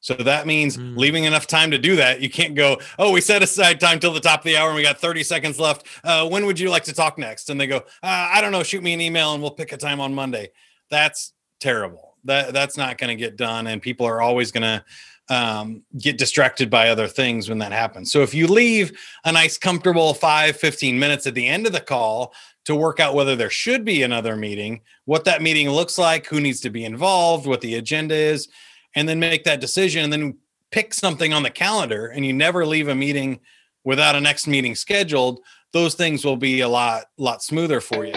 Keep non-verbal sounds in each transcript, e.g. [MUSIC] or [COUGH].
So that means mm. leaving enough time to do that. You can't go, oh, we set aside time till the top of the hour and we got 30 seconds left. Uh, when would you like to talk next? And they go, uh, I don't know, shoot me an email and we'll pick a time on Monday. That's terrible. That that's not going to get done. And people are always going to um, get distracted by other things when that happens. So if you leave a nice, comfortable five, 15 minutes at the end of the call to work out whether there should be another meeting, what that meeting looks like, who needs to be involved, what the agenda is, and then make that decision and then pick something on the calendar and you never leave a meeting without a next meeting scheduled those things will be a lot lot smoother for you.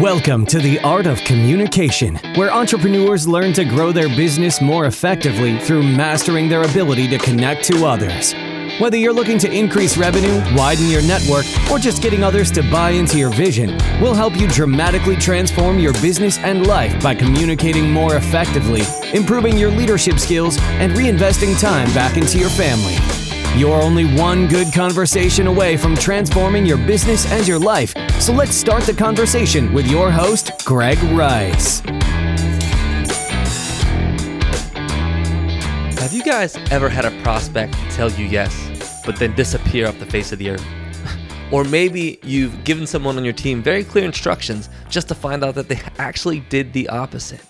Welcome to the art of communication where entrepreneurs learn to grow their business more effectively through mastering their ability to connect to others whether you're looking to increase revenue, widen your network, or just getting others to buy into your vision, we'll help you dramatically transform your business and life by communicating more effectively, improving your leadership skills, and reinvesting time back into your family. You're only one good conversation away from transforming your business and your life. So let's start the conversation with your host, Greg Rice. Have you guys ever had a prospect tell you yes, but then disappear off the face of the earth? [LAUGHS] or maybe you've given someone on your team very clear instructions just to find out that they actually did the opposite.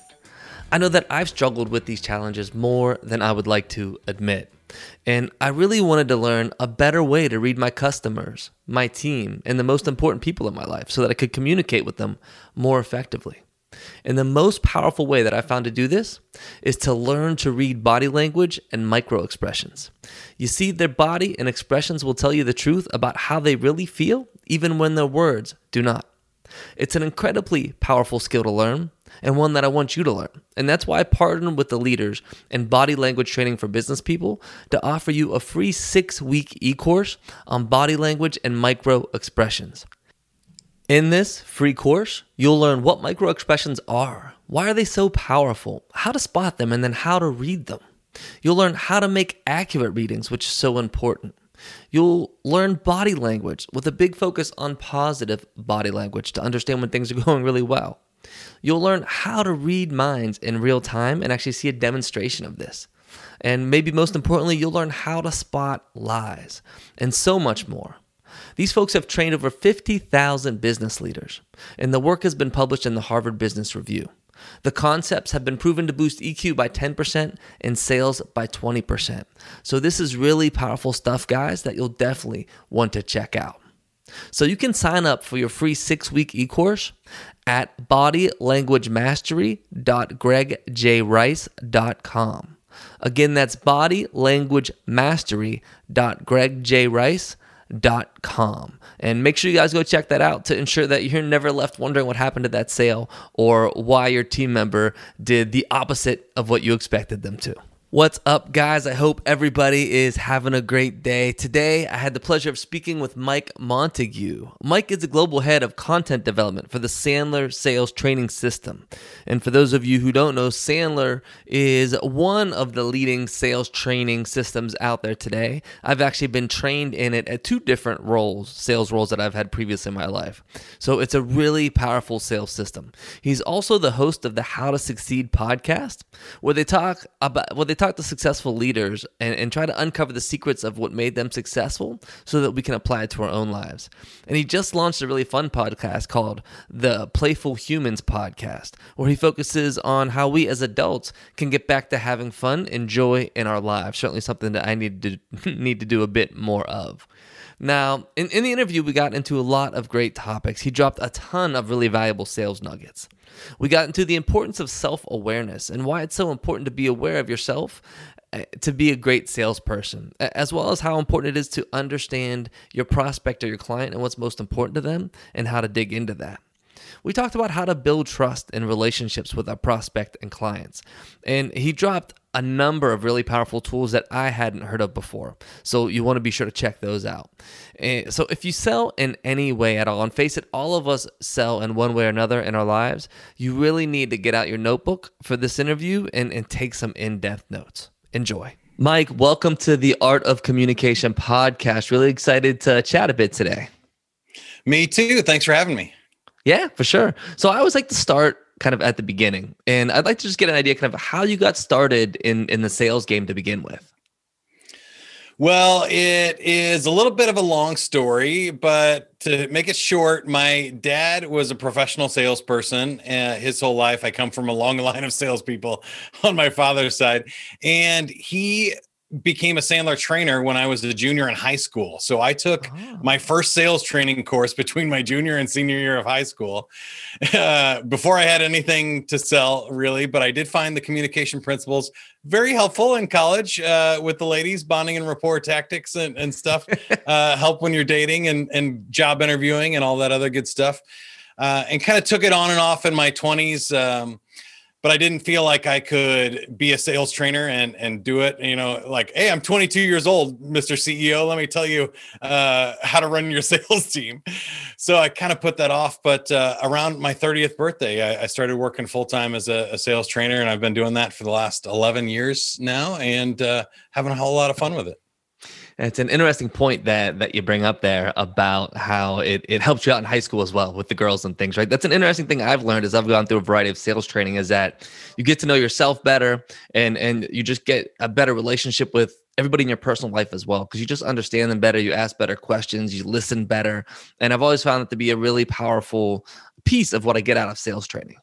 I know that I've struggled with these challenges more than I would like to admit. And I really wanted to learn a better way to read my customers, my team, and the most important people in my life so that I could communicate with them more effectively. And the most powerful way that I found to do this is to learn to read body language and micro expressions. You see, their body and expressions will tell you the truth about how they really feel, even when their words do not. It's an incredibly powerful skill to learn and one that I want you to learn. And that's why I partnered with the leaders in body language training for business people to offer you a free six week e course on body language and micro expressions. In this free course, you'll learn what micro expressions are, why are they so powerful, how to spot them, and then how to read them. You'll learn how to make accurate readings, which is so important. You'll learn body language with a big focus on positive body language to understand when things are [LAUGHS] going really well. You'll learn how to read minds in real time and actually see a demonstration of this. And maybe most importantly, you'll learn how to spot lies and so much more. These folks have trained over 50,000 business leaders, and the work has been published in the Harvard Business Review. The concepts have been proven to boost EQ by 10% and sales by 20%. So, this is really powerful stuff, guys, that you'll definitely want to check out. So, you can sign up for your free six week e course at bodylanguagemastery.gregjrice.com. Again, that's bodylanguagemastery.gregjrice.com com. And make sure you guys go check that out to ensure that you're never left wondering what happened to that sale or why your team member did the opposite of what you expected them to. What's up, guys? I hope everybody is having a great day. Today, I had the pleasure of speaking with Mike Montague. Mike is the global head of content development for the Sandler Sales Training System. And for those of you who don't know, Sandler is one of the leading sales training systems out there today. I've actually been trained in it at two different roles, sales roles that I've had previously in my life. So it's a really powerful sales system. He's also the host of the How to Succeed podcast, where they talk about, where they talk to successful leaders and, and try to uncover the secrets of what made them successful so that we can apply it to our own lives. And he just launched a really fun podcast called the Playful Humans Podcast, where he focuses on how we as adults can get back to having fun and joy in our lives. Certainly something that I need to [LAUGHS] need to do a bit more of. Now, in, in the interview, we got into a lot of great topics. He dropped a ton of really valuable sales nuggets. We got into the importance of self awareness and why it's so important to be aware of yourself eh, to be a great salesperson, as well as how important it is to understand your prospect or your client and what's most important to them and how to dig into that. We talked about how to build trust in relationships with our prospect and clients. And he dropped a number of really powerful tools that I hadn't heard of before. So you want to be sure to check those out. And so if you sell in any way at all, and face it, all of us sell in one way or another in our lives, you really need to get out your notebook for this interview and, and take some in depth notes. Enjoy. Mike, welcome to the Art of Communication podcast. Really excited to chat a bit today. Me too. Thanks for having me. Yeah, for sure. So I always like to start kind of at the beginning. And I'd like to just get an idea kind of how you got started in in the sales game to begin with. Well, it is a little bit of a long story, but to make it short, my dad was a professional salesperson uh, his whole life. I come from a long [LAUGHS] line of salespeople on my father's side, and he became a Sandler trainer when I was a junior in high school. So I took oh. my first sales training course between my junior and senior year of high school [LAUGHS] uh, before I had anything to sell, really. But I did find the communication principles very helpful in college uh, with the ladies, bonding and rapport tactics and, and stuff. [LAUGHS] uh, help when you're dating and, and job interviewing and all that other good stuff. Uh, and kind of took it on and off in my 20s. Um, but I didn't feel like I could be a sales trainer and and do it. You know, like, hey, I'm 22 years old, Mr. CEO. Let me tell you uh, how to run your [LAUGHS] sales team. So I kind of put that off. But uh, around my 30th birthday, I, I started working full time as a, a, sales trainer, and I've been doing that for the last 11 years now, and uh, having a whole lot of fun with it. It's an interesting point that that you bring up there about how it, it helps you out in high school as well with the girls and things, right? That's an interesting thing I've learned as I've gone through a variety of sales training is that you get to know yourself better and and you just get a better relationship with everybody in your personal life as well because you just understand them better, you ask better questions, you listen better. And I've always found it to be a really powerful piece of what I get out of sales training.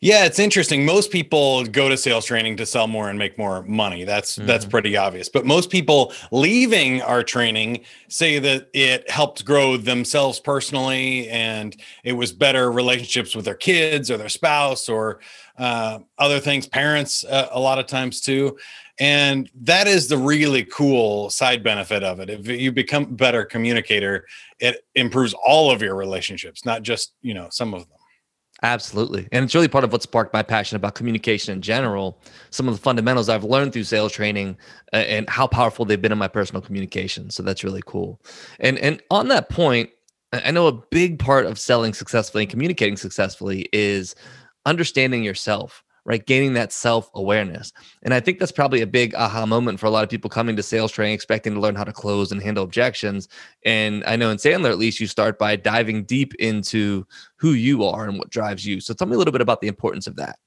Yeah, it's interesting. Most people go to sales training to sell more and make more money. That's mm-hmm. that's pretty obvious. But most people leaving our training say that it helped grow themselves personally and it was better relationships with their kids or their spouse or uh, other things, parents uh, a lot of times too. And that is the really cool side benefit of it. If you become better communicator, it improves all of your relationships, not just, you know, some of them. Absolutely. And it's really part of what sparked my passion about communication in general. Some of the fundamentals I've learned through sales training uh, and how powerful they've been in my personal communication. So that's really cool. And and on that point, I know a big part of selling successfully and communicating successfully is understanding yourself right? Gaining that self awareness. And I think that's probably a big aha moment for a lot of people coming to sales training, expecting to learn how to close and handle objections. And I know in Sandler, at least, you start by diving deep into who you are and what drives you. So tell me a little bit about the importance of that.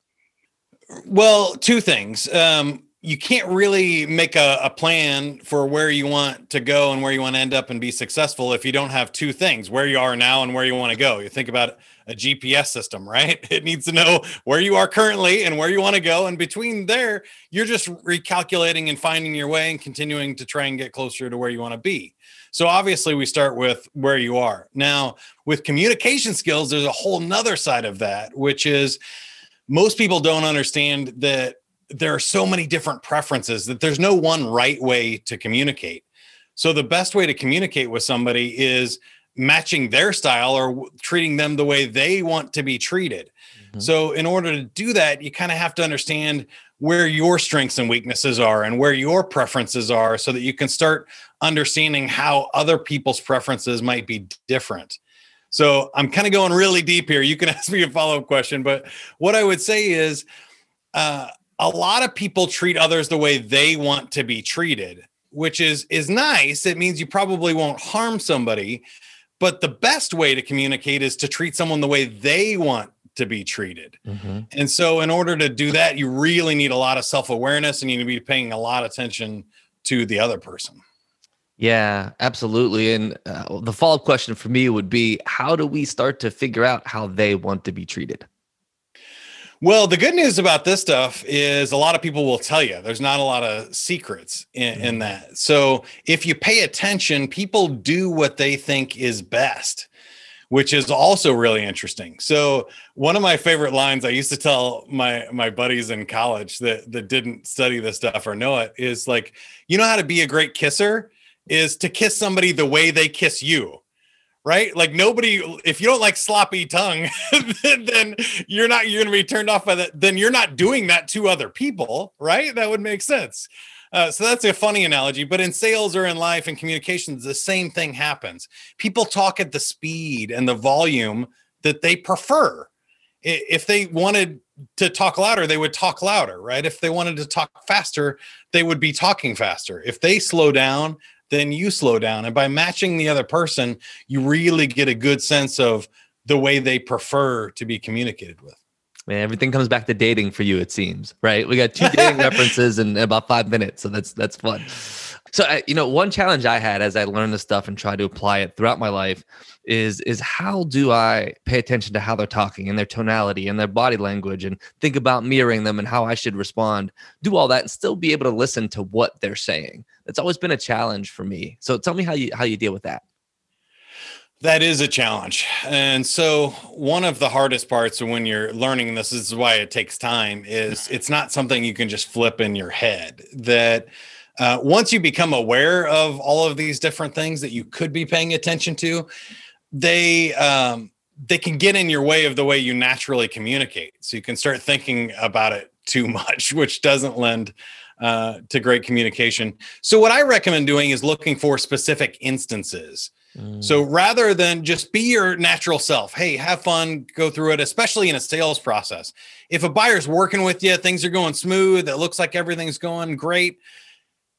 Well, two things. Um, you can't really make a, a, plan for where you want to go and where you want to end up and be successful if you don't have two things where you are now and where you want to go. You think about a GPS system, right? [LAUGHS] It needs to know where you are currently and where you want to go. And between there, you're just recalculating and finding your way and continuing to try and get closer to where you want to be. So obviously, we start with where you are. Now, with communication skills, there's a whole nother side of that, which is most people don't understand that there are so many different preferences that there's no one right way to communicate. So the best way to communicate with somebody is matching their style or treating them the way they want to be treated. Mm-hmm. So in order to do that, you kind of have to understand where your strengths and weaknesses are and where your preferences are so that you can start understanding how other people's preferences might be different. So I'm kind of going really deep here. You can [LAUGHS] ask me a follow up question, but what I would say is uh, a lot of people treat others the way they want to be treated which is is nice it means you probably won't harm somebody but the best way to communicate is to treat someone the way they want to be treated mm-hmm. and so in order to do that you really need a lot of self-awareness and you need to be paying a lot of attention to the other person yeah, absolutely. And uh, the follow up question for me would be how do we start to figure out how they want to be treated? Well, the good news about this stuff is a lot of people will tell you there's not a lot of secrets in, in, mm-hmm. that. So if you pay attention, people do what they think is best, which is also really interesting. So one of my favorite lines I used to tell my my buddies in college that that didn't study this stuff or know it is like, you know how to be a great kisser is to kiss somebody the way they kiss you right? Like nobody, if you don't like sloppy tongue, [LAUGHS] then you're not, you're going to be turned off by that. Then you're not doing that to other people, right? That would make sense. Uh, so that's a funny analogy, but in sales or in life and communications, the same thing happens. People talk at the speed and the volume that they prefer. If they wanted to talk louder, they would talk louder, right? If they wanted to talk faster, they would be talking faster. If they slow down, then you slow down. And by matching the other person, you really get a good sense of the way they prefer to be communicated with. Man, everything comes back to dating for you, it seems, right? We got two dating [LAUGHS] references in about five minutes, so that's that's fun. So, I, you know, one challenge I had as I learned this stuff and tried to apply it throughout my life is is how do I pay attention to how they're talking and their tonality and their body language and think about mirroring them and how I should respond, do all that and still be able to listen to what they're saying. That's always been a challenge for me. So, tell me how you how you deal with that. That is a challenge. And so one of the hardest parts when you're learning this, this is why it takes time, is mm. it's not something you can just flip in your head. That uh, once you become aware of all of these different things that you could be paying attention to, they um, they can get in your way of the way you naturally communicate. So you can start thinking about it too [LAUGHS] much, which doesn't lend uh, to great communication. So what I recommend doing is looking for specific instances. So mm. rather than just be your natural self, hey, have fun, go through it, especially in a sales process. If a buyer's working with you, things are going smooth, it looks like everything's going great.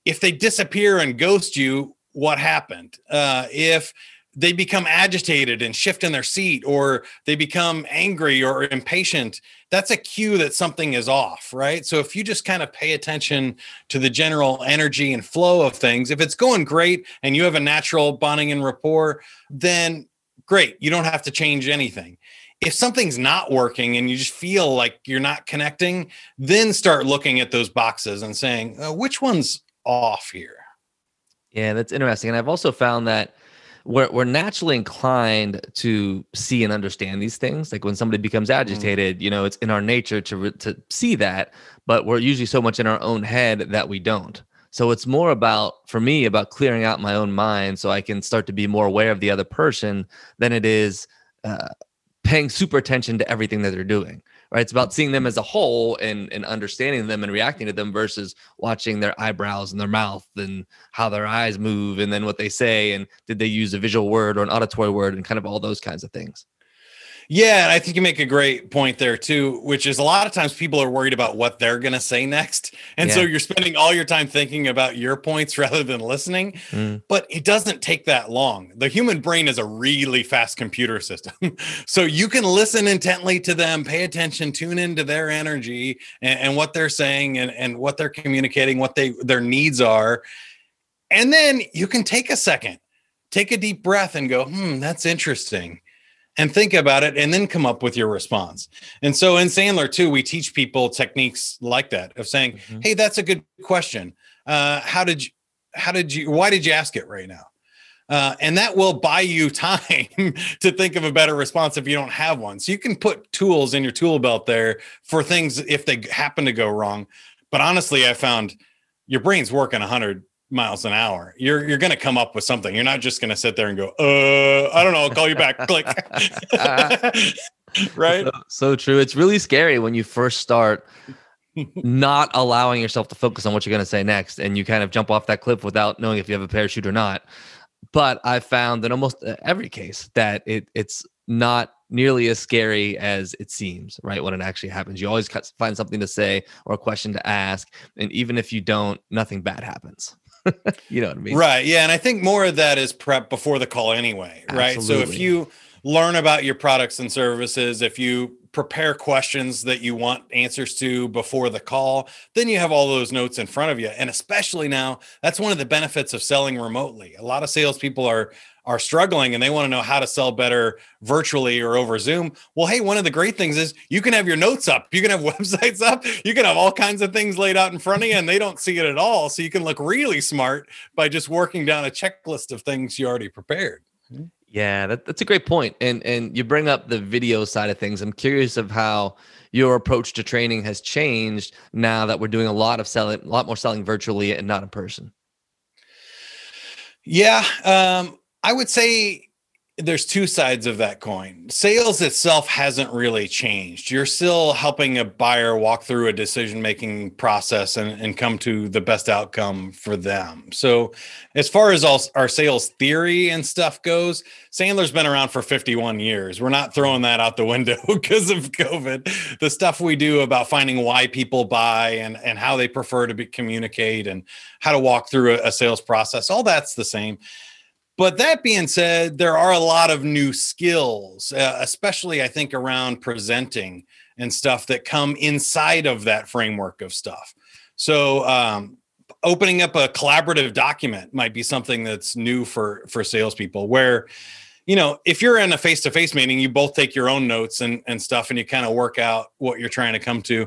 If they disappear and ghost you, what happened? Uh, if they become agitated and shift in their seat or they become angry or impatient that's a cue that something is off right so if you just kind of pay attention to the general energy and flow of things if it's going great and you have a natural bonding and rapport then great you don't have to change anything if something's not working and you just feel like you're not connecting then start looking at those boxes and saying uh, which one's off here yeah that's interesting and i've also found that we're, we're naturally inclined to see and understand these things like when somebody becomes mm. agitated mm. you know it's in our nature to to see that but we're usually so much in our own head that we don't so it's more about for me about clearing out my own mind so i can start to be more aware of the other person than it is uh, paying super attention to everything that they're doing right? It's about seeing them as a whole and, and understanding them and reacting to them versus watching their eyebrows and their mouth and how their eyes move and then what they say and did they use a visual word or an auditory word and kind of all those kinds of things. Yeah, and I think you make a great point there too, which is a lot of times people are worried about what they're going to say next. And yeah. so you're spending all your time thinking about your points [LAUGHS] rather than listening. Mm. But it doesn't take that long. The human brain is a really fast computer system. [LAUGHS] so you can listen intently to them, pay attention, tune into their energy and, and what they're saying and, and what they're communicating, what they their needs are. And then you can take a second, take a deep breath and go, hmm, that's interesting and think about it and then come up with your response. And so in Sandler too, we teach people techniques like that of saying, mm-hmm. "Hey, that's a good question. Uh, how did you? How did you? Why did you ask it right now?" Uh, and that will buy you [LAUGHS] time to think of a better response if you don't have one. So you can put tools in your tool belt there for things if they happen to go wrong. But honestly, I found your brain's working 100 miles an hour. You're you're going to come up with something. You're not just going to sit there and go, "Uh, I don't know, I'll call you back." [LAUGHS] Click. [LAUGHS] right? So, so, true. It's really scary when you first start not allowing yourself to focus on what you're going to say next and you kind of jump off that cliff without knowing if you have a parachute or not. But I found in almost every case that it it's not nearly as scary as it seems, right? When it actually happens, you always find something to say or a question to ask, and even if you don't, nothing bad happens. [LAUGHS] you know what I mean? Right. Yeah. And I think more of that is prep before the call anyway. Right. Absolutely. So if you learn about your products and services, if you prepare questions that you want answers to before the call, then you have all those notes in front of you. And especially now, that's one of the benefits of selling remotely. A lot of salespeople are are struggling and they want to know how to sell better virtually or over Zoom. Well, hey, one of the great things is you can have your notes up, you can have [LAUGHS] websites up, you can have all kinds of things laid out in front of you, and they don't see it at all. So you can look really smart by just working down a checklist of things you already prepared. Yeah, that, that's a great point. And and you bring up the video side of things. I'm curious of how your approach to training has changed now that we're doing a lot of selling, a lot more selling virtually and not in person. Yeah, um, I would say there's two sides of that coin. Sales itself hasn't really changed. You're still helping a buyer walk through a decision making process and, and come to the best outcome for them. So, as far as all, our sales theory and stuff goes, Sandler's been around for 51 years. We're not throwing that out the window [LAUGHS] because of COVID. The stuff we do about finding why people buy and, and how they prefer to be, communicate and how to walk through a, a sales process, all that's the same But that being said, there are a lot of new skills, uh, especially I think around presenting and stuff that come inside of that framework of stuff. So, um, opening up a collaborative document might be something that's new for for salespeople. Where, you know, if you're in a face to face meeting, you both take your own notes and and stuff, and you kind of work out what you're trying to come to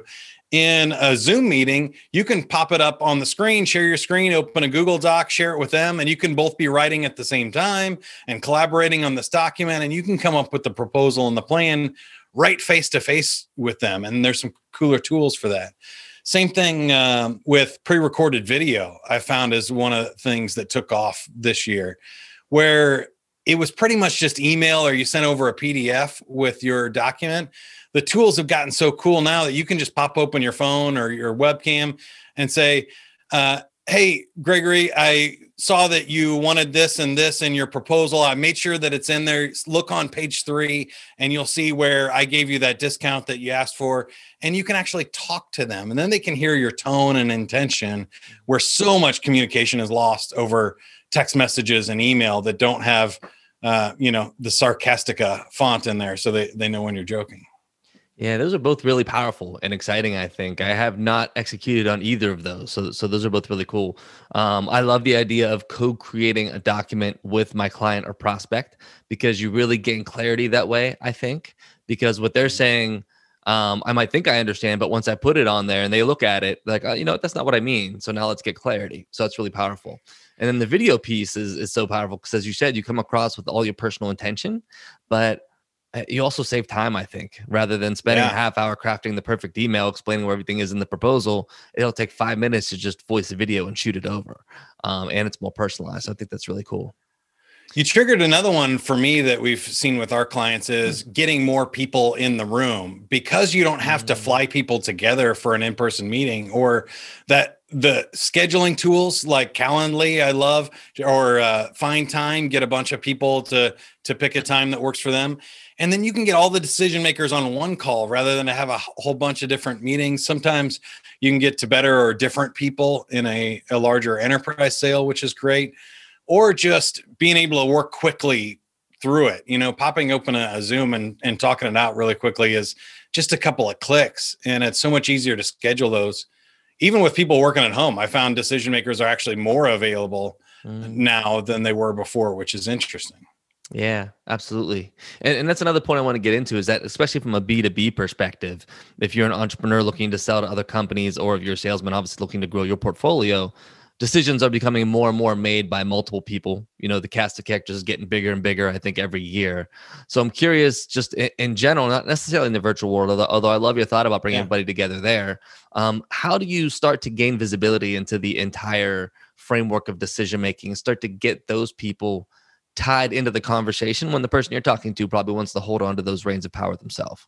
in a Zoom meeting, you can pop it up on the screen, share your screen, open a Google Doc, share it with them, and you can both be writing at the same time and collaborating on this document. And you can come up with the proposal and the plan right face to face with them. And there's some cooler tools for that. Same thing um, with pre recorded video, I found is one of the things that took off this year, where it was pretty much just email or you sent over a PDF with your document the tools have gotten so cool now that you can just pop open your phone or your webcam and say, uh, Hey, Gregory, I saw that you wanted this and this in your proposal. I made sure that it's in there. Look on page three, and you'll see where I gave you that discount that you asked for. And you can actually talk to them, and then they can hear your tone and intention. Where so much communication is lost over text messages and email that don't have, uh, you know, the sarcastica font in there, so they they know when you're joking. Yeah, those are both really powerful and exciting. I think I have not executed on either of those, so so those are both really cool. Um, I love the idea of co-creating a document with my client or prospect because you really gain clarity that way. I think because what they're saying, um, I might think I understand, but once I put it on there and they look at it, like oh, you know that's not what I mean. So now let's get clarity. So that's really powerful. And then the video piece is is so powerful because as you said, you come across with all your personal intention, but you also save time i think rather than spending yeah. a half hour crafting the perfect email explaining where everything is in the proposal it'll take five minutes to just voice a video and shoot it over um, and it's more personalized i think that's really cool you triggered another one for me that we've seen with our clients is mm. getting more people in the room because you don't have to mm. fly people together for an in-person meeting or that the scheduling tools like Calendly, I love, or uh, Find Time, get a bunch of people to to pick a time that works for them and then you can get all the decision makers on one call rather than to have a whole bunch of different meetings. Sometimes you can get to better or different people in a, a larger enterprise sale which is great or just being able to work quickly through it. You know popping open a, a zoom and, and talking it out really quickly is just a couple of clicks and it's so much easier to schedule those. Even with people working at home i found decision makers are actually more available mm. now than they were before which is interesting yeah, absolutely. And, and that's another point I want to get into is that, especially from a B2B perspective, if you're an entrepreneur looking to sell to other companies or if you're a salesman, obviously looking to grow your portfolio, decisions are becoming more and more made by multiple people. You know, the cast of characters is getting bigger and bigger, I think, every year. So I'm curious, just in, in general, not necessarily in the virtual world, although, although I love your thought about bringing yeah. everybody together there. Um, how do you start to gain visibility into the entire framework of decision making, and start to get those people? Tied into the conversation when the person you're talking to probably wants to hold on to those reins of power themselves.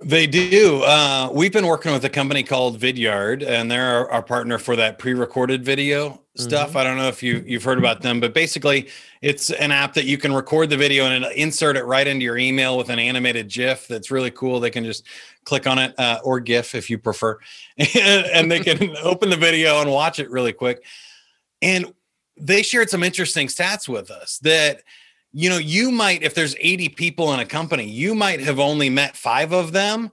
They do. Uh, we've been working with a company called Vidyard, and they're our, our partner for that pre-recorded video stuff. Mm-hmm. I don't know if you you've heard about them, but basically, it's an app that you can record the video and insert it right into your email with an animated GIF. That's really cool. They can just click on it uh, or GIF if you prefer, [LAUGHS] and they can [LAUGHS] open the video and watch it really quick. And they shared some interesting stats with us that you know you might if there's 80 people in a company you might have only met five of them.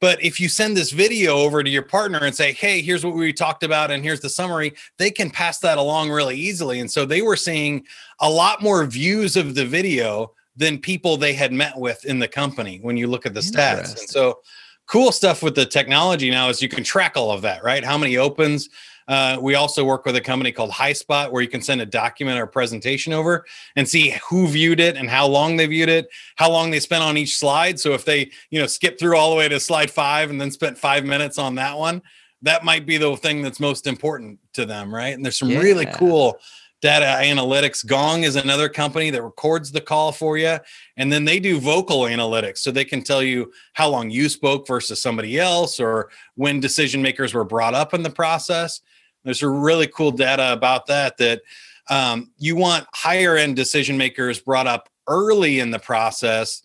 But if you send this video over to your partner and say hey here's what we talked about and here's the summary they can pass that along really easily. And so they were seeing a lot more views of the video than people they had met with in the company when you look at the stats. And so cool stuff with the technology now is you can track all of that right? How many opens uh, we also work with a company called HighSpot where you can send a document or presentation over and see who viewed it and how long they viewed it, how long they spent on each slide. So if they, you know, skip through all the way to slide five and then spent five minutes on that one, that might be the thing that's most important to them, right? And there's some yeah. really cool data analytics. Gong is another company that records the call for you. And then they do vocal analytics. So they can tell you how long you spoke versus somebody else or when decision makers were brought up in the process. There's a really cool data about that that um, you want higher end decision makers brought up early in the process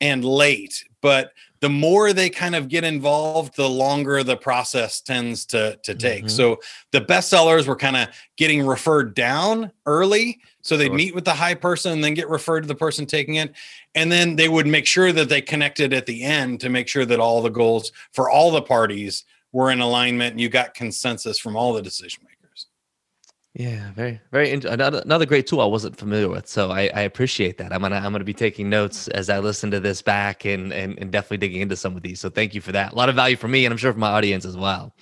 and late, but the more they kind of get involved, the longer the process tends to to take. Mm-hmm. So the best sellers were kind of getting referred down early. So they'd sure. meet with the high person and then get referred to the person taking it. And then they would make sure that they connected at the end to make sure that all the goals for all the parties were in alignment and you got consensus from all the decision makers. Yeah, very, very another another great tool I wasn't familiar with, so I, I appreciate that. I'm gonna I'm gonna be taking notes as I listen to this back and, and and definitely digging into some of these. So thank you for that. A lot of value for me, and I'm sure for my audience as well.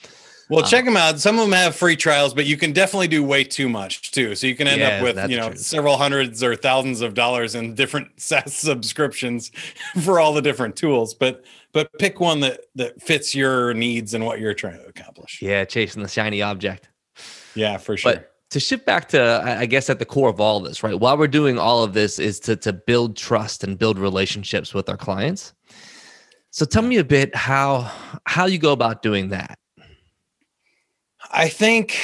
Well, um, check them out. Some of them have free trials, but you can definitely do way too much too. So you can end yeah, up with you know several hundreds or thousands of dollars in different [LAUGHS] SaaS subscriptions [LAUGHS] for all the different tools. But but pick one that that fits your needs and what you're trying to accomplish. Yeah, chasing the shiny object. Yeah, for sure. But to shift back to i guess at the core of all this right while we're doing all of this is to, to build trust and build relationships with our clients so tell me a bit how how you go about doing that i think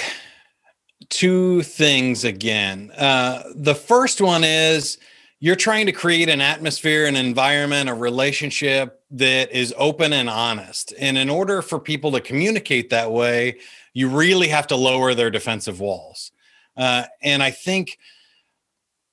two things again. Uh, the first one is you're trying to create an atmosphere an environment a relationship that is open and honest. And in order for people to communicate that way you really have to lower their defensive walls. Uh, and I think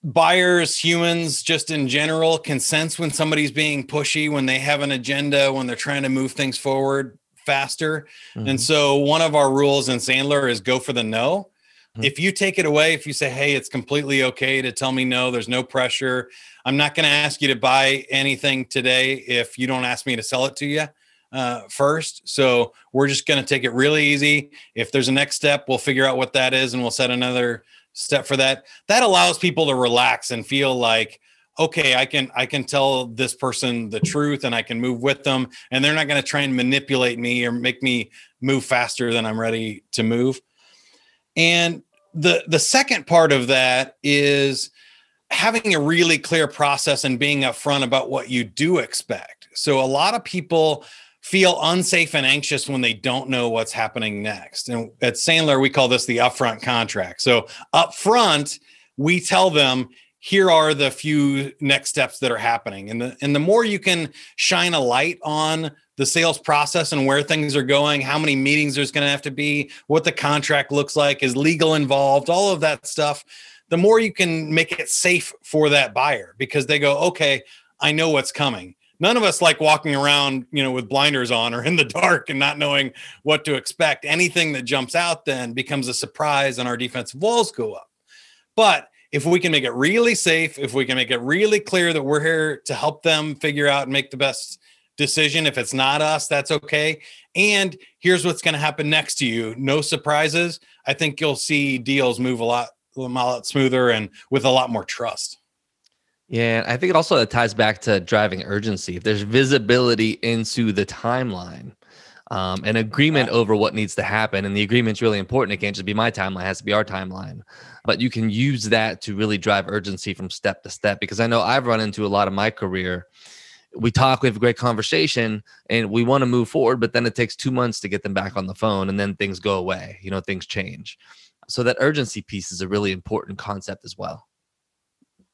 buyers, humans, just in general, can sense when somebody's being pushy, when they have an agenda, when they're trying to move things forward faster. Mm-hmm. And so, one of our rules in Sandler is go for the no. Mm-hmm. If you take it away, if you say, hey, it's completely okay to tell me no, there's no pressure. I'm not going to ask you to buy anything today if you don't ask me to sell it to you uh, first. So we're just going to take it really easy. If there's a next step, we'll figure out what that is and we'll set another step for that. That allows people to relax and feel like, okay, I can I can tell this person the truth and I can move with them and they're not going to try and manipulate me or make me move faster than I'm ready to move. And the the second part of that is having a really clear process and being upfront about what you do expect. So a lot of people feel unsafe and anxious when they don't know what's happening next. And at Sandler, we call this the upfront contract. So upfront, we tell them here are the few next steps that are happening. And the and the more you can shine a light on the sales process and where things are going, how many meetings there's going to have to be, what the contract looks like, is legal involved, all of that stuff, the more you can make it safe for that buyer because they go, okay, I know what's coming none of us like walking around, you know, with blinders on or [LAUGHS] in the dark and not knowing what to expect. Anything that jumps out then becomes a surprise and our defensive walls go up. But if we can make it really safe, if we can make it really clear that we're here to help them figure out and make the best decision, if it's not us, that's okay. And here's what's going to happen next to you no surprises. I think you'll see deals move a lot, a lot smoother and with a lot more trust. Yeah, I think it also ties back to driving urgency. If there's visibility into the timeline, um, an agreement over what needs to happen, and the agreement's really important. It can't just be my timeline; it has to be our timeline. But you can use that to really drive urgency from step to step. Because I know I've run into a lot of my career. We talk, we have a great conversation, and we want to move forward, but then it takes two months to get them back on the phone, and then things go away. You know, things change. So that urgency piece is a really important concept as well.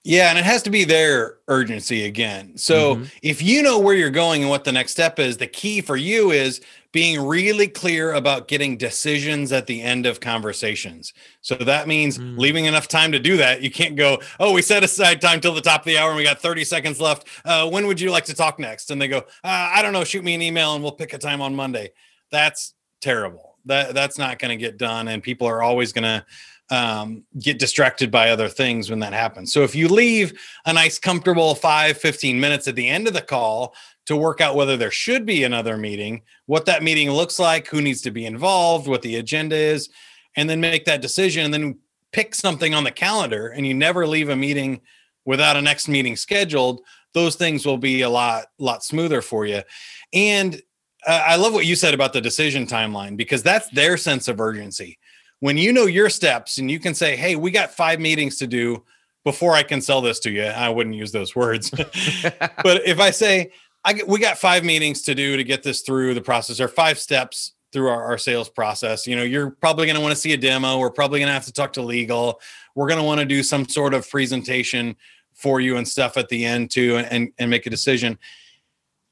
Yeah, and it has to be their urgency again. So mm-hmm. if you know where you're going and what the next step is, the key for you is being really clear about getting decisions at the end of conversations. So that means mm-hmm. leaving enough time to do that. You can't go, oh, we set aside time till the top of the hour and we got 30 seconds left. Uh, when would you like to talk next? And they go, uh, I don't know, shoot me an email and we'll pick a time on Monday. That's terrible. That that's not going to get done, and people are always going to um, get distracted by other things when that happens. So if you leave a nice, comfortable five, 15 minutes at the end of the call to work out whether there should be another meeting, what that meeting looks like, who needs to be involved, what the agenda is, and then make that decision and then pick something on the calendar and you never leave a meeting without a next meeting scheduled, those things will be a lot, lot smoother for you. And uh, I love what you said about the decision timeline because that's their sense of urgency when you know your steps and you can say, hey, we got five meetings to do before I can sell this to you, I wouldn't use those words. [LAUGHS] [LAUGHS] but if I say, I get, we got five meetings to do to get this through the process, or five steps through our, our sales process, you know, you're probably going to want to see a demo. We're probably going to have to talk to legal. We're going to want to do some sort of presentation for you and stuff at the end too, and, and make a decision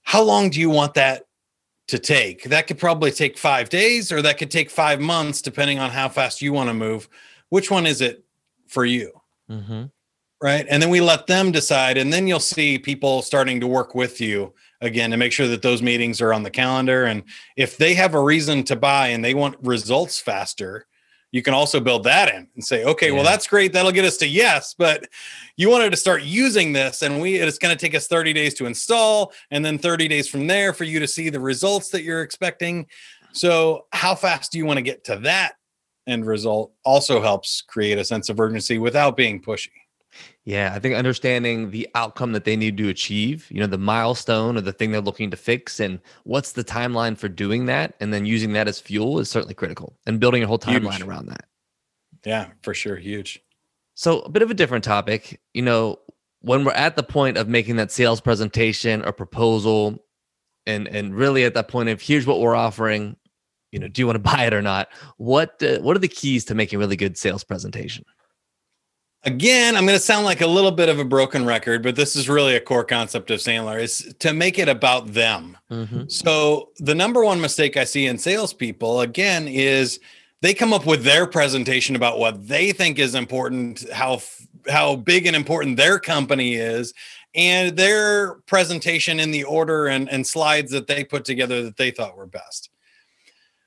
how long do you want that to take? That could probably take five days or that could take five months, depending on how fast you want to move. Which one is it for you? Mm-hmm. Right. And then we let them decide. And then you'll see people starting to work with you again to make sure that those meetings are on the calendar. And if they have a reason to buy and they want results faster, you can also build that in and say, okay, yeah. well, that's great. That'll get us to yes, but you wanted to start using this, and we it's going to take us 30 days to install, and then 30 days from there for you to see the results that you're expecting. So, how fast do you want to get to that end result? Also helps create a sense of urgency without being pushy. Yeah, I think understanding the outcome that they need to achieve, you know, the milestone or the thing they're looking to fix and what's the timeline for doing that and then using that as fuel is certainly critical and building a whole timeline huge. around that. Yeah, for sure, huge. So, a bit of a different topic, you know, when we're at the point of making that sales presentation or proposal and and really at that point of here's what we're offering, you know, do you want to [LAUGHS] buy it or not? What uh, what are the keys to making a really good sales presentation? Again, I'm going to sound like a little bit of a broken record, but this is really a core concept of Sandler is to make it about them. Mm-hmm. So the number one mistake I see in salespeople again is they come up with their presentation about what they think is important, how how big and important their company is, and their presentation in the order and, and slides that they put together that they thought were best.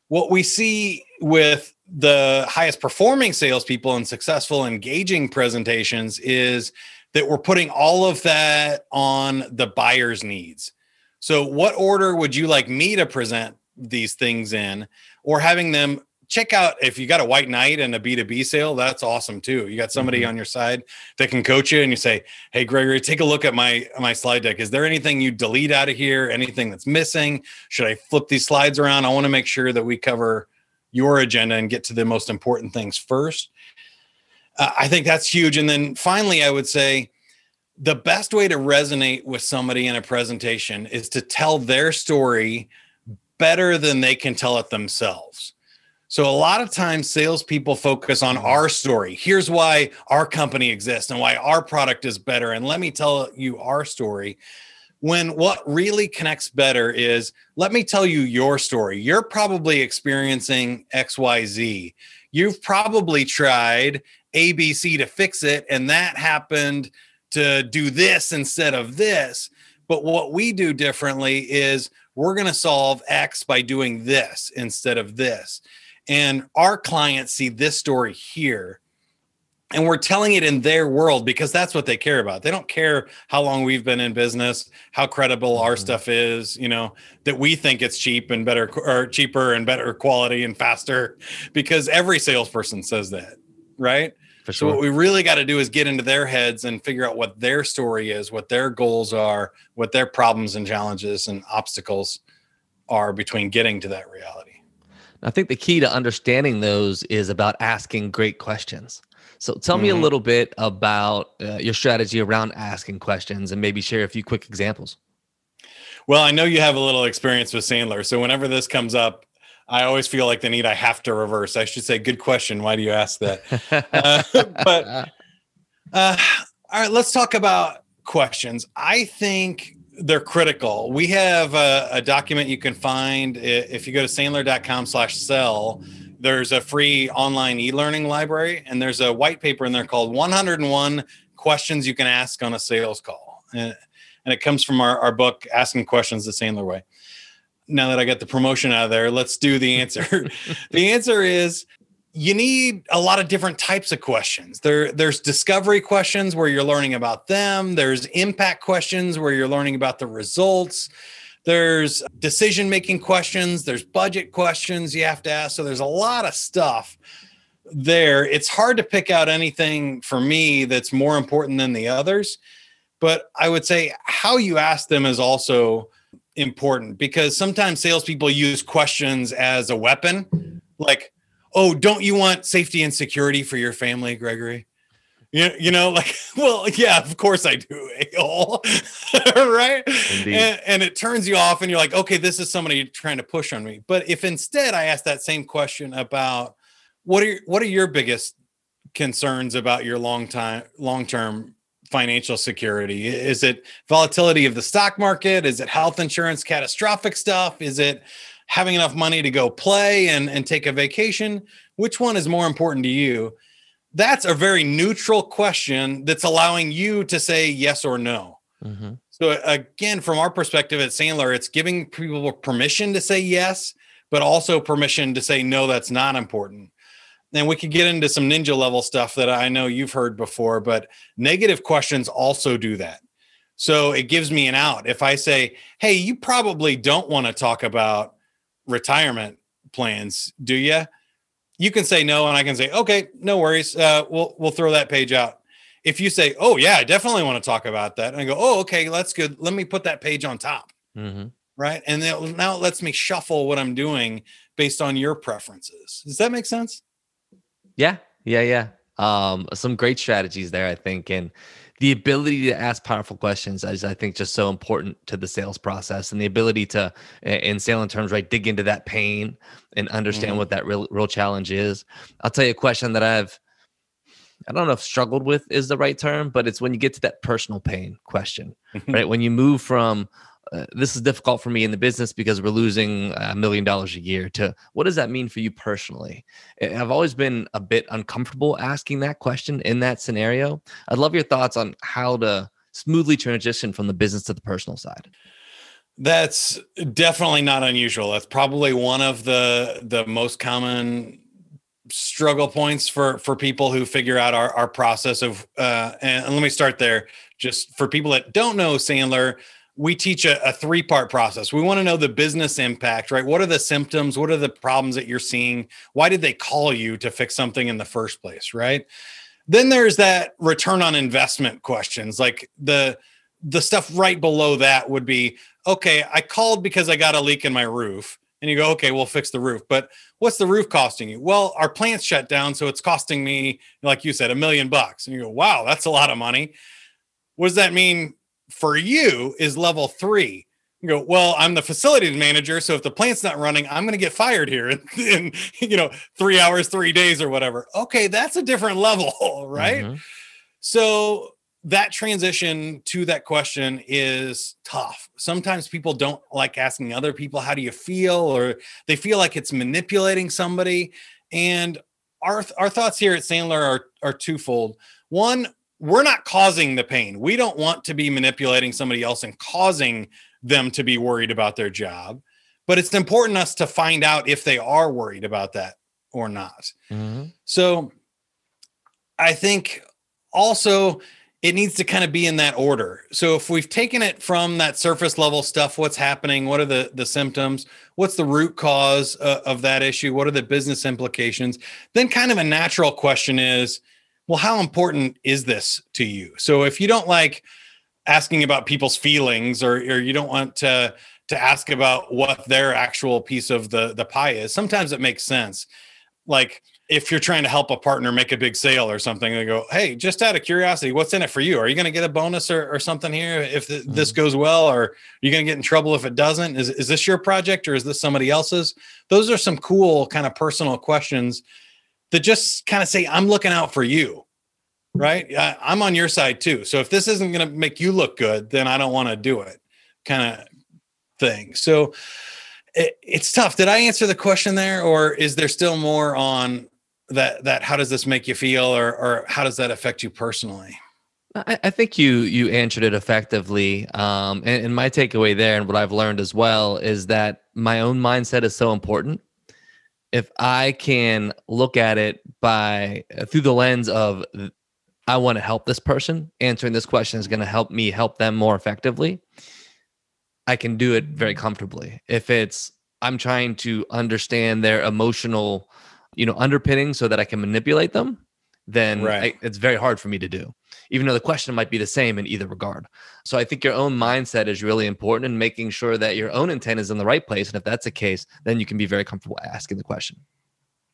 What we see with the highest performing salespeople and successful engaging presentations is that we're putting all of that on the buyer's needs. So, what order would you like me to present these things in, or having them check out if you got a white knight and a B2B sale, that's awesome too. You got somebody mm-hmm. on your side that can coach you and you say, Hey Gregory, take a look at my my slide deck. Is there anything you delete out of here? Anything that's missing? Should I flip these slides around? I want to make sure that we cover your agenda and get to the most important things first. Uh, I think that's huge. And then finally, I would say the best way to resonate with somebody in a presentation is to tell their story better than they can tell it themselves. So a lot of times salespeople focus on our story. Here's why our company exists and why our product is better. And let me tell you our story when what really connects better is let me tell you your story. You're probably experiencing XYZ. You've probably tried ABC to fix it, and that happened to do this instead of this. But what we do differently is we're going to solve X by doing this instead of this. And our clients see this story here and we're telling it in their world because that's what they care about. They don't care how long we've been in business, how credible our mm-hmm. stuff is, you know, that we think it's cheap and better or cheaper and better quality and faster because every salesperson says that, right? For sure. So what we really got to do is get into their heads and figure out what their story is, what their goals are, what their problems and challenges and obstacles are between getting to that reality. I think the key to understanding those is about asking great questions. So tell mm-hmm. me a mm-hmm. little bit about uh, your strategy around asking questions and maybe share a few quick examples. Well, I know you have a little experience with Sandler. So whenever this comes up, I always feel like the need I have to reverse. I should say, good question. Why do you ask that? [LAUGHS] uh, [LAUGHS] but uh, all right, let's talk about questions. I think they're critical. We have a, a document you can find if you go to sandler.com slash sell there's a free online e-learning library and there's a white paper in there called 101 questions you can ask on a sales call. And, and it comes from our, our book asking questions the sandler way. Now that i got the promotion out of there let's do the answer. [LAUGHS] The answer is you need a lot of different types of questions. There there's discovery questions where you're learning about them. There's impact questions where you're learning about the results there's decision making questions, there's budget questions you have to ask. So there's a lot of stuff there. It's hard to pick out anything for me that's more important than the others. But I would say how you ask them is also important because sometimes salespeople use questions as a weapon. Like, oh, don't you want safety and security for your family, Gregory? You, you know, like, [LAUGHS] well, yeah, of course I do, [LAUGHS] right? And, and, it turns you off, and you're like, okay, this is somebody trying to push on me. But if instead I ask that same question about what are what are your biggest concerns about your long time long term financial security? Is it volatility of the stock market? Is it health insurance, catastrophic stuff? Is it having enough money to go play and, and take a vacation? Which one is more important to you? That's a very neutral question that's allowing you to say yes or no. Mm-hmm. So, again, from our perspective at Sandler, it's giving people permission to say yes, but also permission to say no, that's not important and we could get into some ninja level stuff that I know you've heard before, but negative questions also do that. So it gives me an out. If I say, "Hey, you probably don't want to talk about retirement plans, do you?" You can say no, and I can say, "Okay, no worries. Uh, we'll we'll throw that page out." If you say, "Oh yeah, I definitely want to talk about that," and I go, "Oh okay, that's good. Let me put that page on top." Mm-hmm. Right, and then now it lets me shuffle what I'm doing based on your preferences. Does that make sense? Yeah, yeah, yeah. Um, some great strategies there, I think, and the ability to ask powerful questions is, I think, just so important to the sales process, and the ability to, in sales terms, right, dig into that pain and understand mm. what that real, real challenge is. I'll tell you a question that I've, I don't know if struggled with is the right term, but it's when you get to that personal pain question, right? When you move from uh, this is difficult for me in the business because we're losing a million dollars a year to what does that mean for you personally? I've always been a bit uncomfortable asking that question in that scenario. I'd love your thoughts on how to smoothly transition from the business to the personal side. That's definitely not unusual. That's probably one of the the most common struggle points for for people who figure out our, our process of uh and let me start there just for people that don't know sandler we teach a, a three part process. We want to know the business impact, right? What are the symptoms? What are the problems that you're seeing? Why did they call you to fix something in the first place, right? Then there's that return on investment questions, like the the stuff right below that would be okay, I called because I got a leak in my roof. And you go, okay, we'll fix the roof. But what's the roof costing you? Well, our plant's shut down. So it's costing me, like you said, a million bucks. And you go, wow, that's a lot of money. What does that mean for you is level three. You go, well, I'm the facilities manager. So if the plant's not running, I'm going to get fired here in, [LAUGHS] in, you know, three hours, three days or whatever. Okay. That's a different level, [LAUGHS] right? Mm-hmm. So that transition to that question is tough. Sometimes people don't like asking other people, how do you feel? Or they feel like it's manipulating somebody. And our, our thoughts here at Sandler are, are twofold. One, we're not causing the pain. We don't want to be manipulating somebody else and causing them to be worried about their job. But it's important us to find out if they are worried about that or not. Mm-hmm. So I think also it needs to kind of be in that order. So if we've taken it from that surface level stuff, what's happening? What are the the symptoms? What's the root cause uh, of that issue? What are the business implications? Then kind of a natural question is, well, how important is this to you? So if you don't like asking about people's feelings or, or you don't want to to ask about what their actual piece of the the pie is, sometimes it makes sense. Like if you're trying to help a partner make a big sale or something, they go, "Hey, just out of curiosity, what's in it for you? Are you going to get a bonus or, or something here if th- mm-hmm. this goes well, or are you going to get in trouble if it doesn't? Is is this your project or is this somebody else's?" Those are some cool kind of personal questions that just kind of say, I'm looking out for you, right? I'm on your side too. So if this isn't going to make you look good, then I don't want to do it kind of thing. So it, it's tough. Did I answer the question there or is there still more on that, that how does this make you feel or, or how does that affect you personally? I, I think you you answered it effectively. Um, and, and my takeaway there and what I've learned as well is that my own mindset is so important if I can look at it by uh, through the lens of I want to help this person, answering this question is going to help me help them more effectively. I can do it very comfortably. If it's I'm trying to understand their emotional, you know, underpinning so that I can manipulate them, then right. I, it's very hard for me to do, even though the question might be the same in either regard. So I think your own mindset is really important in making sure that your own intent is in the right place. And if that's the case, then you can be very comfortable asking the question.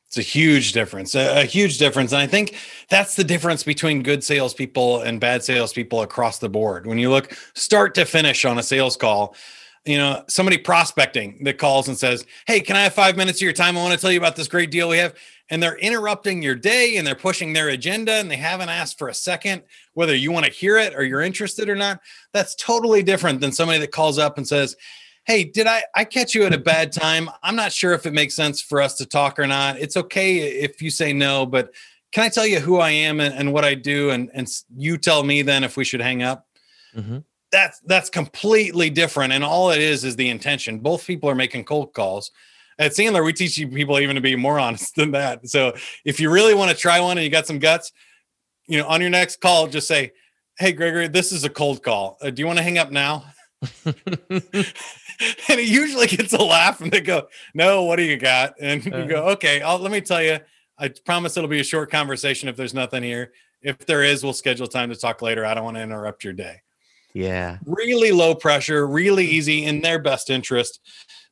It's a huge difference, a, a, huge difference. And I think that's the difference between good salespeople and bad salespeople across the board. When you look start to finish on a sales call, you know, somebody prospecting that calls and says, Hey, can I have five minutes of your time? I want to tell you about this great deal we have. And they're interrupting your day and they're pushing their agenda and they haven't asked for a second, whether you want to hear it or you're interested or not. That's totally different than somebody that calls up and says, Hey, did I, I catch you at a bad time? I'm not sure if it makes sense for us to talk or not. It's okay if you say no, but can I tell you who I am and, and what I do? And, and you tell me then if we should hang up. Mm-hmm that's that's completely different and all it is is the intention. Both people are making cold calls. At sandler we teach you people even to be more honest [LAUGHS] than that. So if you really want to try one and you got some guts you know on your next call just say hey gregory this is a cold call. Uh, do you want to hang up now? [LAUGHS] And it usually gets a laugh and they go no what do you got? And you go uh-huh. okay I'll, let me tell you i promise it'll be a short conversation if there's nothing here. If there is we'll schedule time to talk later. I don't want to interrupt your day yeah. Really low pressure, really easy in their best interest.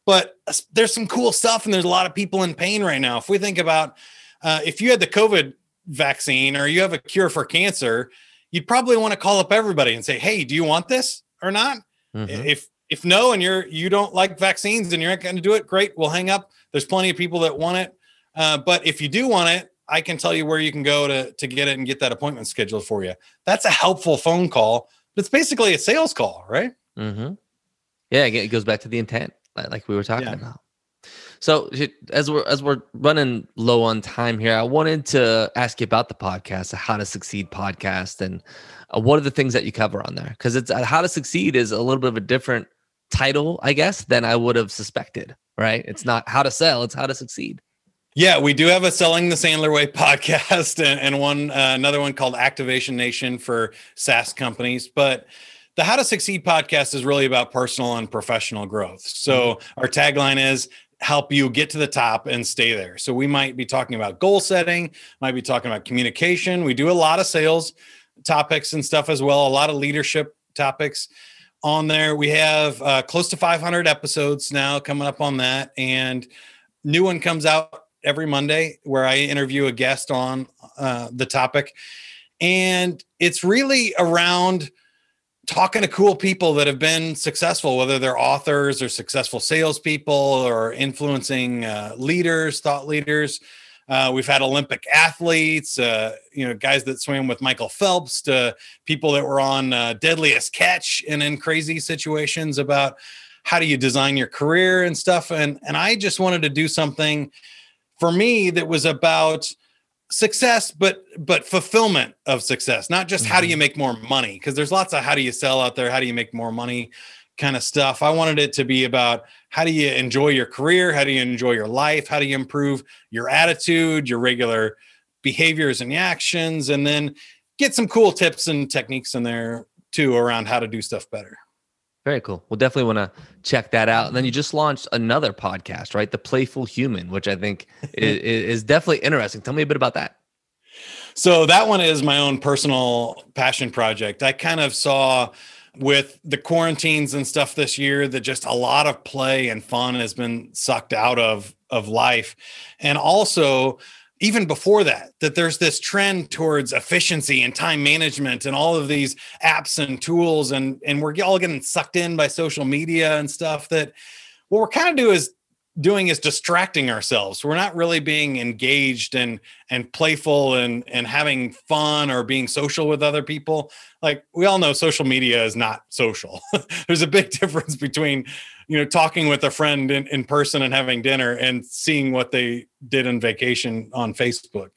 But there's some cool stuff, and there's a lot of people in pain right now. If we think about uh, if you had the COVID vaccine or you have a cure for cancer, you'd probably want to call up everybody and say, "Hey, do you want this or not?" Mm-hmm. If if no, and you're you don't like vaccines and you're not going to do it, great. We'll hang up. There's plenty of people that want it, uh, but if you do want it, I can tell you where you can go to to get it and get that appointment scheduled for you. That's a helpful phone call it's basically a sales call, right? Mm-hmm. Yeah, it goes back to the intent, like we were talking yeah. about. So as we're as we're running low on time here, I wanted to ask you about the podcast, the How to Succeed podcast, and uh, what are the things that you cover on there? Because it's uh, How to Succeed is a little bit of a different title, I guess, than I would have suspected. Right? It's not how to sell; it's how to succeed. Yeah, we do have a Selling the Sandler Way [LAUGHS] podcast and, and one uh, another one called Activation Nation for SaaS companies. But the How to Succeed podcast is really about personal and professional growth. So mm-hmm. our tagline is help you get to the top and stay there. So we might be talking about goal setting, might be talking about communication. We do a lot of sales topics and stuff as well, a lot of leadership topics on there. We have uh, close to 500 episodes now coming up on that and new one comes out every Monday where I interview a guest on uh, the topic. And it's really around talking to cool people that have been successful, whether they're authors or successful salespeople or influencing uh, leaders, thought leaders. Uh, we've had Olympic athletes, uh, you know, guys that swam with Michael Phelps, to people that were on uh, Deadliest Catch and in crazy situations about how do you design your career and stuff. And and I just wanted to do something for me that was about success but but fulfillment of success not just mm-hmm. how do you mm-hmm. make more money because there's lots of how do you sell out there how do you make more money kind of stuff i wanted it to be about how do you enjoy your career how do you enjoy your life how do you improve your attitude your regular behaviors and actions and then get some cool tips and techniques in there too around how to do stuff better very cool. We'll definitely want to check that out. And then you just launched another podcast, right? The Playful Human, which I think [LAUGHS] is, is definitely interesting. Tell me a bit about that. So that one is my own personal passion project. I kind of saw with the quarantines and stuff this year that just a lot of play and fun has been sucked out of of life. And also even before that that there's this trend towards efficiency and time management and all of these apps and tools and and we're all getting sucked in by social media and stuff that what we're kind of do is doing is distracting ourselves. We're not really being engaged and and playful and and having fun or being social with other people. Like we all know social media is not social. [LAUGHS] There's a big [LAUGHS] difference between you know talking with a friend in, in person and having dinner and seeing what they did on vacation on facebook.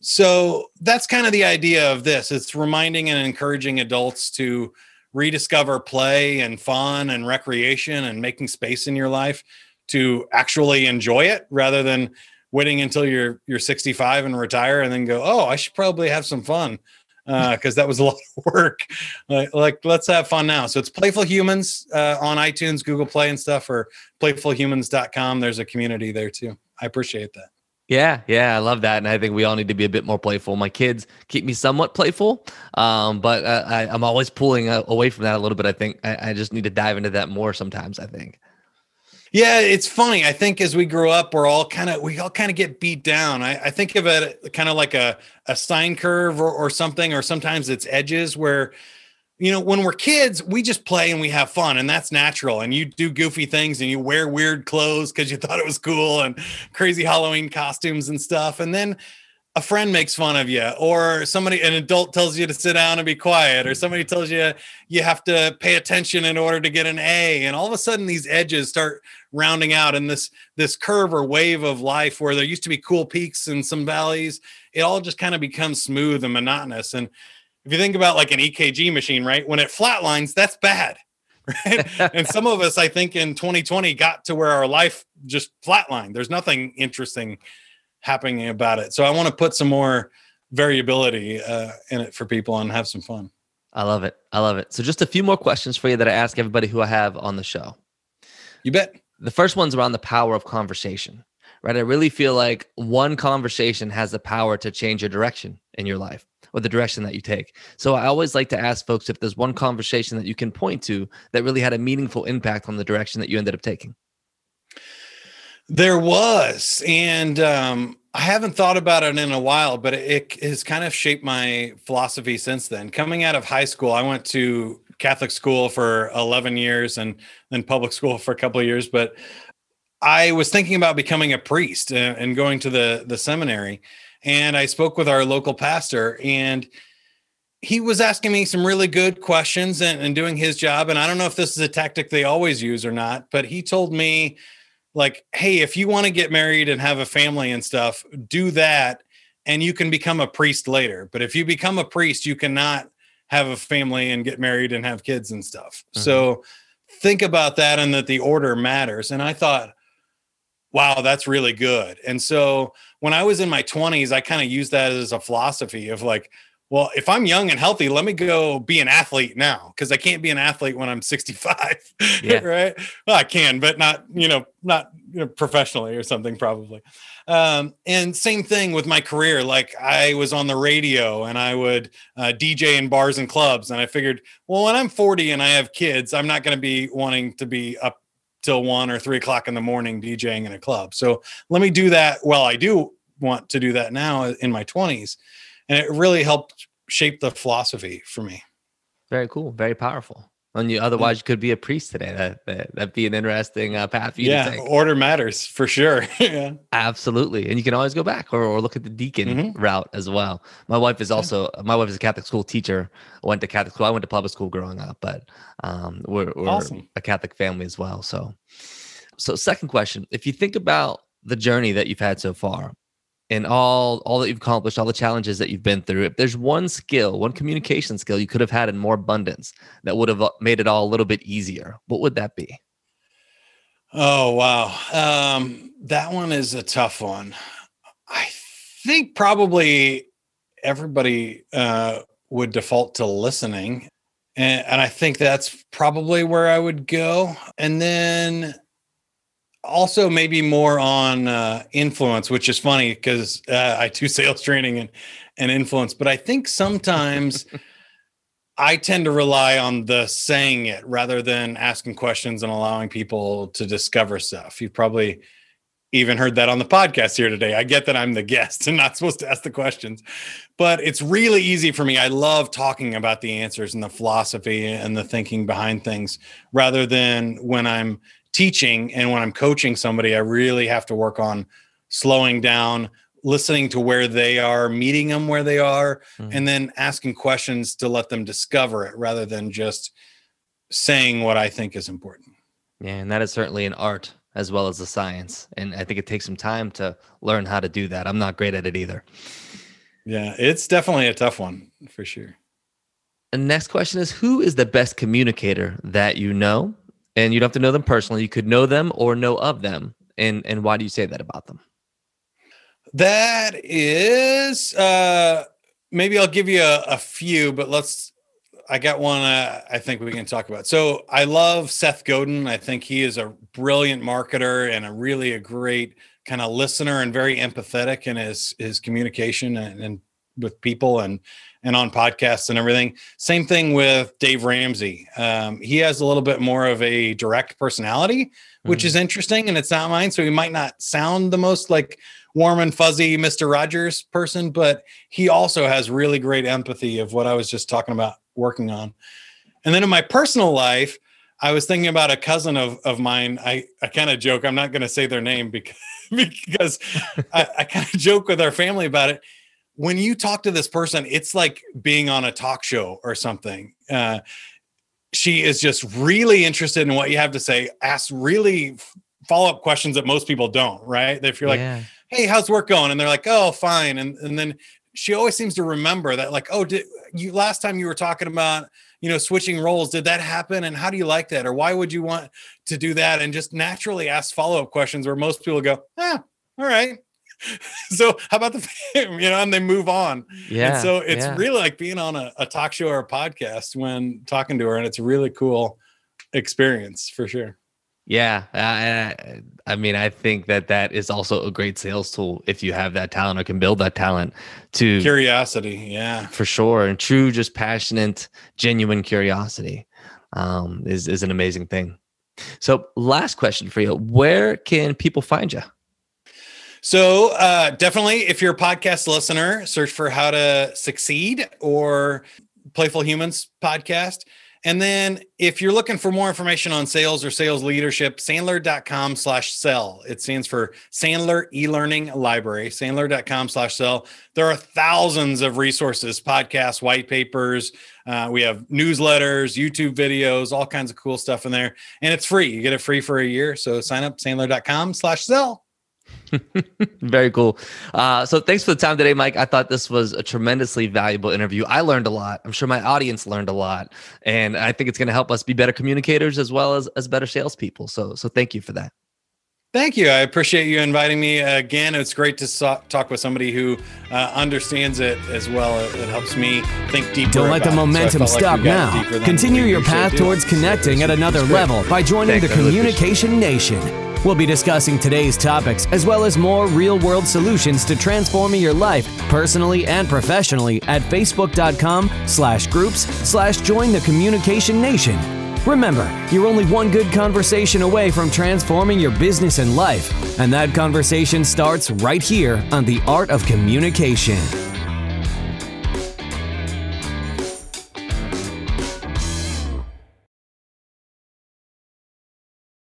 So that's kind of the idea of this. It's reminding and encouraging adults to rediscover play and fun and recreation and making space in your life to actually enjoy it rather than waiting until you're you're 65 and retire and then go oh i should probably have some fun because uh, [LAUGHS] that was a lot of work. Like, like, let's have fun now. So it's Playful Humans uh, on iTunes, Google Play, and stuff, or playfulhumans.com. There's a community there too. I appreciate that. Yeah, yeah, I love that, and I think we all need to be a bit more playful. My kids keep me somewhat playful, um, but uh, I, am always pulling away from that a little bit. I think I, I just need to dive into that more sometimes. I think. Yeah, it's funny. I think as we grow up, we're all kind of we all kind of get beat down. I, I think of it kind of like a a sine curve or, or something, or sometimes it's edges where you know, when we're kids, we just play and we have fun, and that's natural. And you do goofy things and you wear weird clothes because you [LAUGHS] thought it was cool and crazy Halloween costumes and stuff. And then a friend makes fun of you, or somebody, an adult tells you to sit down and be quiet, or mm. somebody tells you you have to pay attention in order to get an A. And all of a sudden, these edges start rounding out and this this curve or wave of life where there used to be cool peaks and some valleys. It all just kind of becomes smooth and monotonous. And if you think about like an EKG machine, right? When it flatlines, that's bad. [LAUGHS] Right. and some of us, I think, in 2020 got to where our life just flatlined. There's nothing interesting happening about it. So I want to put some more variability uh, in it for people and have some fun. I love it. I love it. So just a few more questions for you that I ask everybody who I have on the show. You bet. The first one's around the power of conversation, right? I really feel like one conversation has the power to change your direction in your life or the direction that you take. So I always like to ask folks if there's one conversation that you can point to that really had a meaningful impact on the direction that you ended up taking. There was, and um, I haven't thought about it in a while, but it, it has kind of shaped my philosophy since then. Coming out of high school, I went to Catholic school for 11 years and then public school for a couple of years, but I was thinking about becoming a priest and, going to the the seminary and I spoke with our local pastor and he was asking me some really good questions and, and, doing his job. And I don't know if this is a tactic they always use or not, but he told me, like, hey, if you want to get married and have a family and stuff, do that and you can become a priest later. But if you become a priest, you cannot have a family and get married and have kids and stuff. Mm-hmm. So think about that and that the order matters. And I thought, wow, that's really good. And so when I was in my 20s, I kind of used that as a philosophy of like, well, if I'm young and healthy, let me go be an athlete now because I can't be an athlete when I'm 65. [LAUGHS] Yeah. right. Well, I can, but not, you know, not you know, professionally or something, probably. Um, and same thing with my career. Like I was on the radio and I would uh, DJ in bars and clubs. And I figured, well, when I'm 40 and I have kids, I'm not going to be wanting to be up till one or three o'clock in the morning DJing in a club. So let me do that. Well, I do want to do that now in my 20s. And it really helped shape the philosophy for me. Very cool. Very powerful. And you otherwise you could be a priest today. That, that that'd be an interesting uh, path for you yeah, order matters for sure. [LAUGHS] yeah, absolutely. And you can always go back or, or look at the deacon mm-hmm. route as well. My wife is also my wife is a Catholic school teacher. I went to Catholic school. I went to public school growing up, but um, we're, we're awesome. a Catholic family as well. So, so second question: If you think about the journey that you've had so far, and all all that you've accomplished, all the challenges that you've been through, if there's one skill, one communication skill you could have had in more abundance that would have uh, made it all a little bit easier, what would that be? Oh wow, um, that one is a tough one. I think probably everybody uh, would default to listening, and, and I think that's probably where I would go. And then also maybe more on uh, influence, which is funny because uh, I do sales training and, and influence, but I think sometimes [LAUGHS] I tend to rely on the saying it rather than asking questions and allowing people to discover stuff. You've probably even heard that on the podcast here today. I get that I'm the guest [LAUGHS] and not supposed to ask the questions, but it's really easy for me. I love talking about the answers and the philosophy and the thinking behind things rather than when I'm teaching and when I'm coaching somebody, I really have to work on slowing down, listening to where they are, meeting them where they are, mm-hmm. and then asking questions to let them discover it rather than just saying what I think is important. Yeah, and that is certainly an art as well as a science. And I think it takes some time to learn how to do that. I'm not great at it either. Yeah, it's definitely a tough one for sure. And next question is Who is the best communicator that you know? And you don't have to know them personally. You could know them or know of them. And and why do you say that about them? That is uh maybe I'll give you a, a few, but let's I got one uh, I think we can talk about. So I love Seth Godin. I think he is a brilliant marketer and a really a great kind of listener and very empathetic in his his communication and, and with people and and on podcasts and everything. Same thing with Dave Ramsey. Um, he has a little bit more of a direct personality, which mm-hmm. is interesting, and it's not mine. So he might not sound the most like warm and fuzzy Mr. Rogers person, but he also has really great empathy of what I was just talking about working on. And then in my personal life, I was thinking about a cousin of, of mine. I, I kind of joke, I'm not going to say their name because, [LAUGHS] because I, I kind of joke with our family about it. When you talk to this person, it's like being on a talk show or something. Uh, she is just really interested in what you have to say, asks really follow up questions that most people don't, right? If you're yeah. like, hey, how's work going? And they're like, oh, fine. And, and then she always seems to remember that, like, oh, did you last time you were talking about, you know, switching roles, did that happen? And how do you like that? Or why would you want to do that? And just naturally ask follow up questions where most people go, ah, all right. [LAUGHS] so how about the [LAUGHS] you know and they move on yeah and so it's yeah. really like being on a, a talk show or a podcast when talking to her and it's a really cool experience for sure yeah, I, I, mean, I think that that is also a great sales tool if you have that talent or can build that talent to curiosity. Yeah, for sure, and true, just passionate, genuine curiosity um, is is an amazing thing. So, last question for you: Where can people find you? So, uh, definitely, if you're a podcast listener, search for How to Succeed or Playful Humans podcast. And then if you're looking for more information on sales or sales leadership, sandler.com slash sell. It stands for Sandler e-learning library, sandler.com slash sell. There are thousands of resources, podcasts, white papers. Uh, we have newsletters, YouTube videos, all kinds of cool stuff in there. And it's free. You get it free for a year. So sign up sandler.com slash sell. [LAUGHS] Very cool. Uh, so thanks for the time today, Mike. I thought this was a tremendously valuable interview. I learned a lot. I'm sure my audience learned a lot, and I think it's going to help us be better communicators as well as as better salespeople. So so thank you for that. Thank you. I appreciate you inviting me again. It's great to so- talk with somebody who uh, understands it as well. It, it, helps me think deeper. Don't let the momentum so stop like now. Continue your path towards connecting at another level by joining Thanks, the Communication Nation. We'll be discussing today's topics as well as more real world solutions to transforming your life personally and professionally at facebook.com slash groups slash join the communication nation. Remember, you're only one good conversation away from transforming your business and life, and that conversation starts right here on The Art of Communication.